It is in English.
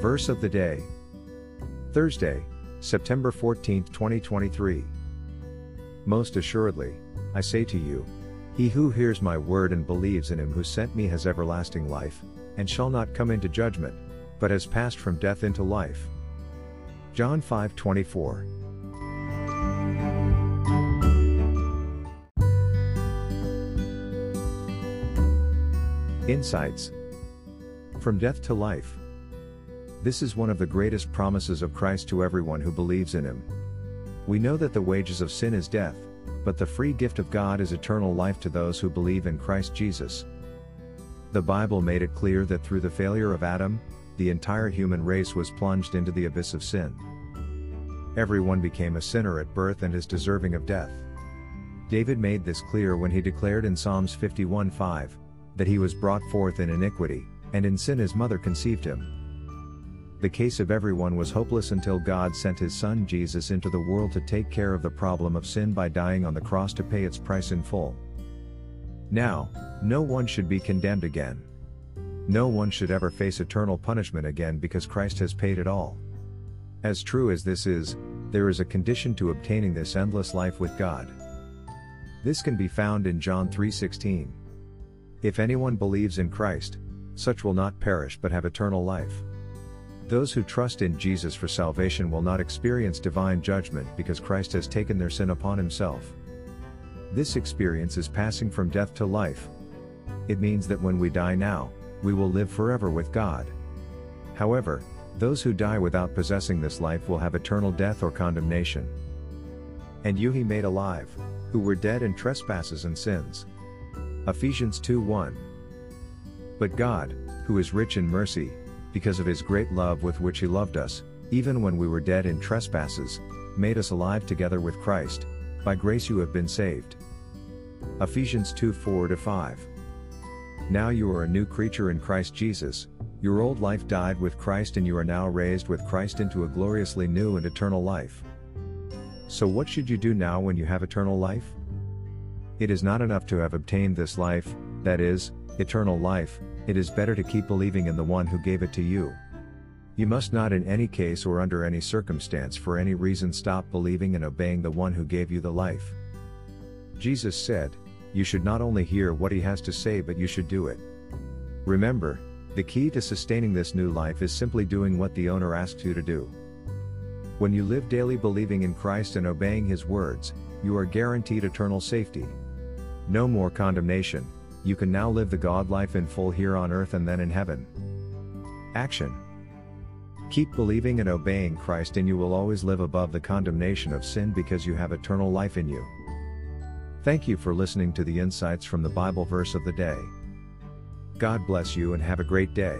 Verse of the day. Thursday, September 14, 2023. Most assuredly, I say to you, he who hears my word and believes in him who sent me has everlasting life, and shall not come into judgment, but has passed from death into life. John 5:24. Insights From death to life. This is one of the greatest promises of Christ to everyone who believes in him. We know that the wages of sin is death, but the free gift of God is eternal life to those who believe in Christ Jesus. The Bible made it clear that through the failure of Adam, the entire human race was plunged into the abyss of sin. Everyone became a sinner at birth and is deserving of death. David made this clear when he declared in Psalms 51:5 that he was brought forth in iniquity, and in sin his mother conceived him. The case of everyone was hopeless until God sent his son Jesus into the world to take care of the problem of sin by dying on the cross to pay its price in full. Now, no one should be condemned again. No one should ever face eternal punishment again because Christ has paid it all. As true as this is, there is a condition to obtaining this endless life with God. This can be found in John 3:16. If anyone believes in Christ, such will not perish but have eternal life. Those who trust in Jesus for salvation will not experience divine judgment because Christ has taken their sin upon himself. This experience is passing from death to life. It means that when we die now, we will live forever with God. However, those who die without possessing this life will have eternal death or condemnation. And you he made alive, who were dead in trespasses and sins. Ephesians 2 1. But God, who is rich in mercy, because of his great love with which he loved us, even when we were dead in trespasses, made us alive together with Christ, by grace you have been saved. Ephesians 2 4 5. Now you are a new creature in Christ Jesus, your old life died with Christ and you are now raised with Christ into a gloriously new and eternal life. So what should you do now when you have eternal life? It is not enough to have obtained this life, that is, eternal life, it is better to keep believing in the one who gave it to you. You must not in any case or under any circumstance for any reason stop believing and obeying the one who gave you the life. Jesus said, You should not only hear what he has to say but you should do it. Remember, the key to sustaining this new life is simply doing what the owner asks you to do. When you live daily believing in Christ and obeying his words, you are guaranteed eternal safety. No more condemnation, you can now live the God life in full here on earth and then in heaven. Action Keep believing and obeying Christ, and you will always live above the condemnation of sin because you have eternal life in you. Thank you for listening to the insights from the Bible verse of the day. God bless you and have a great day.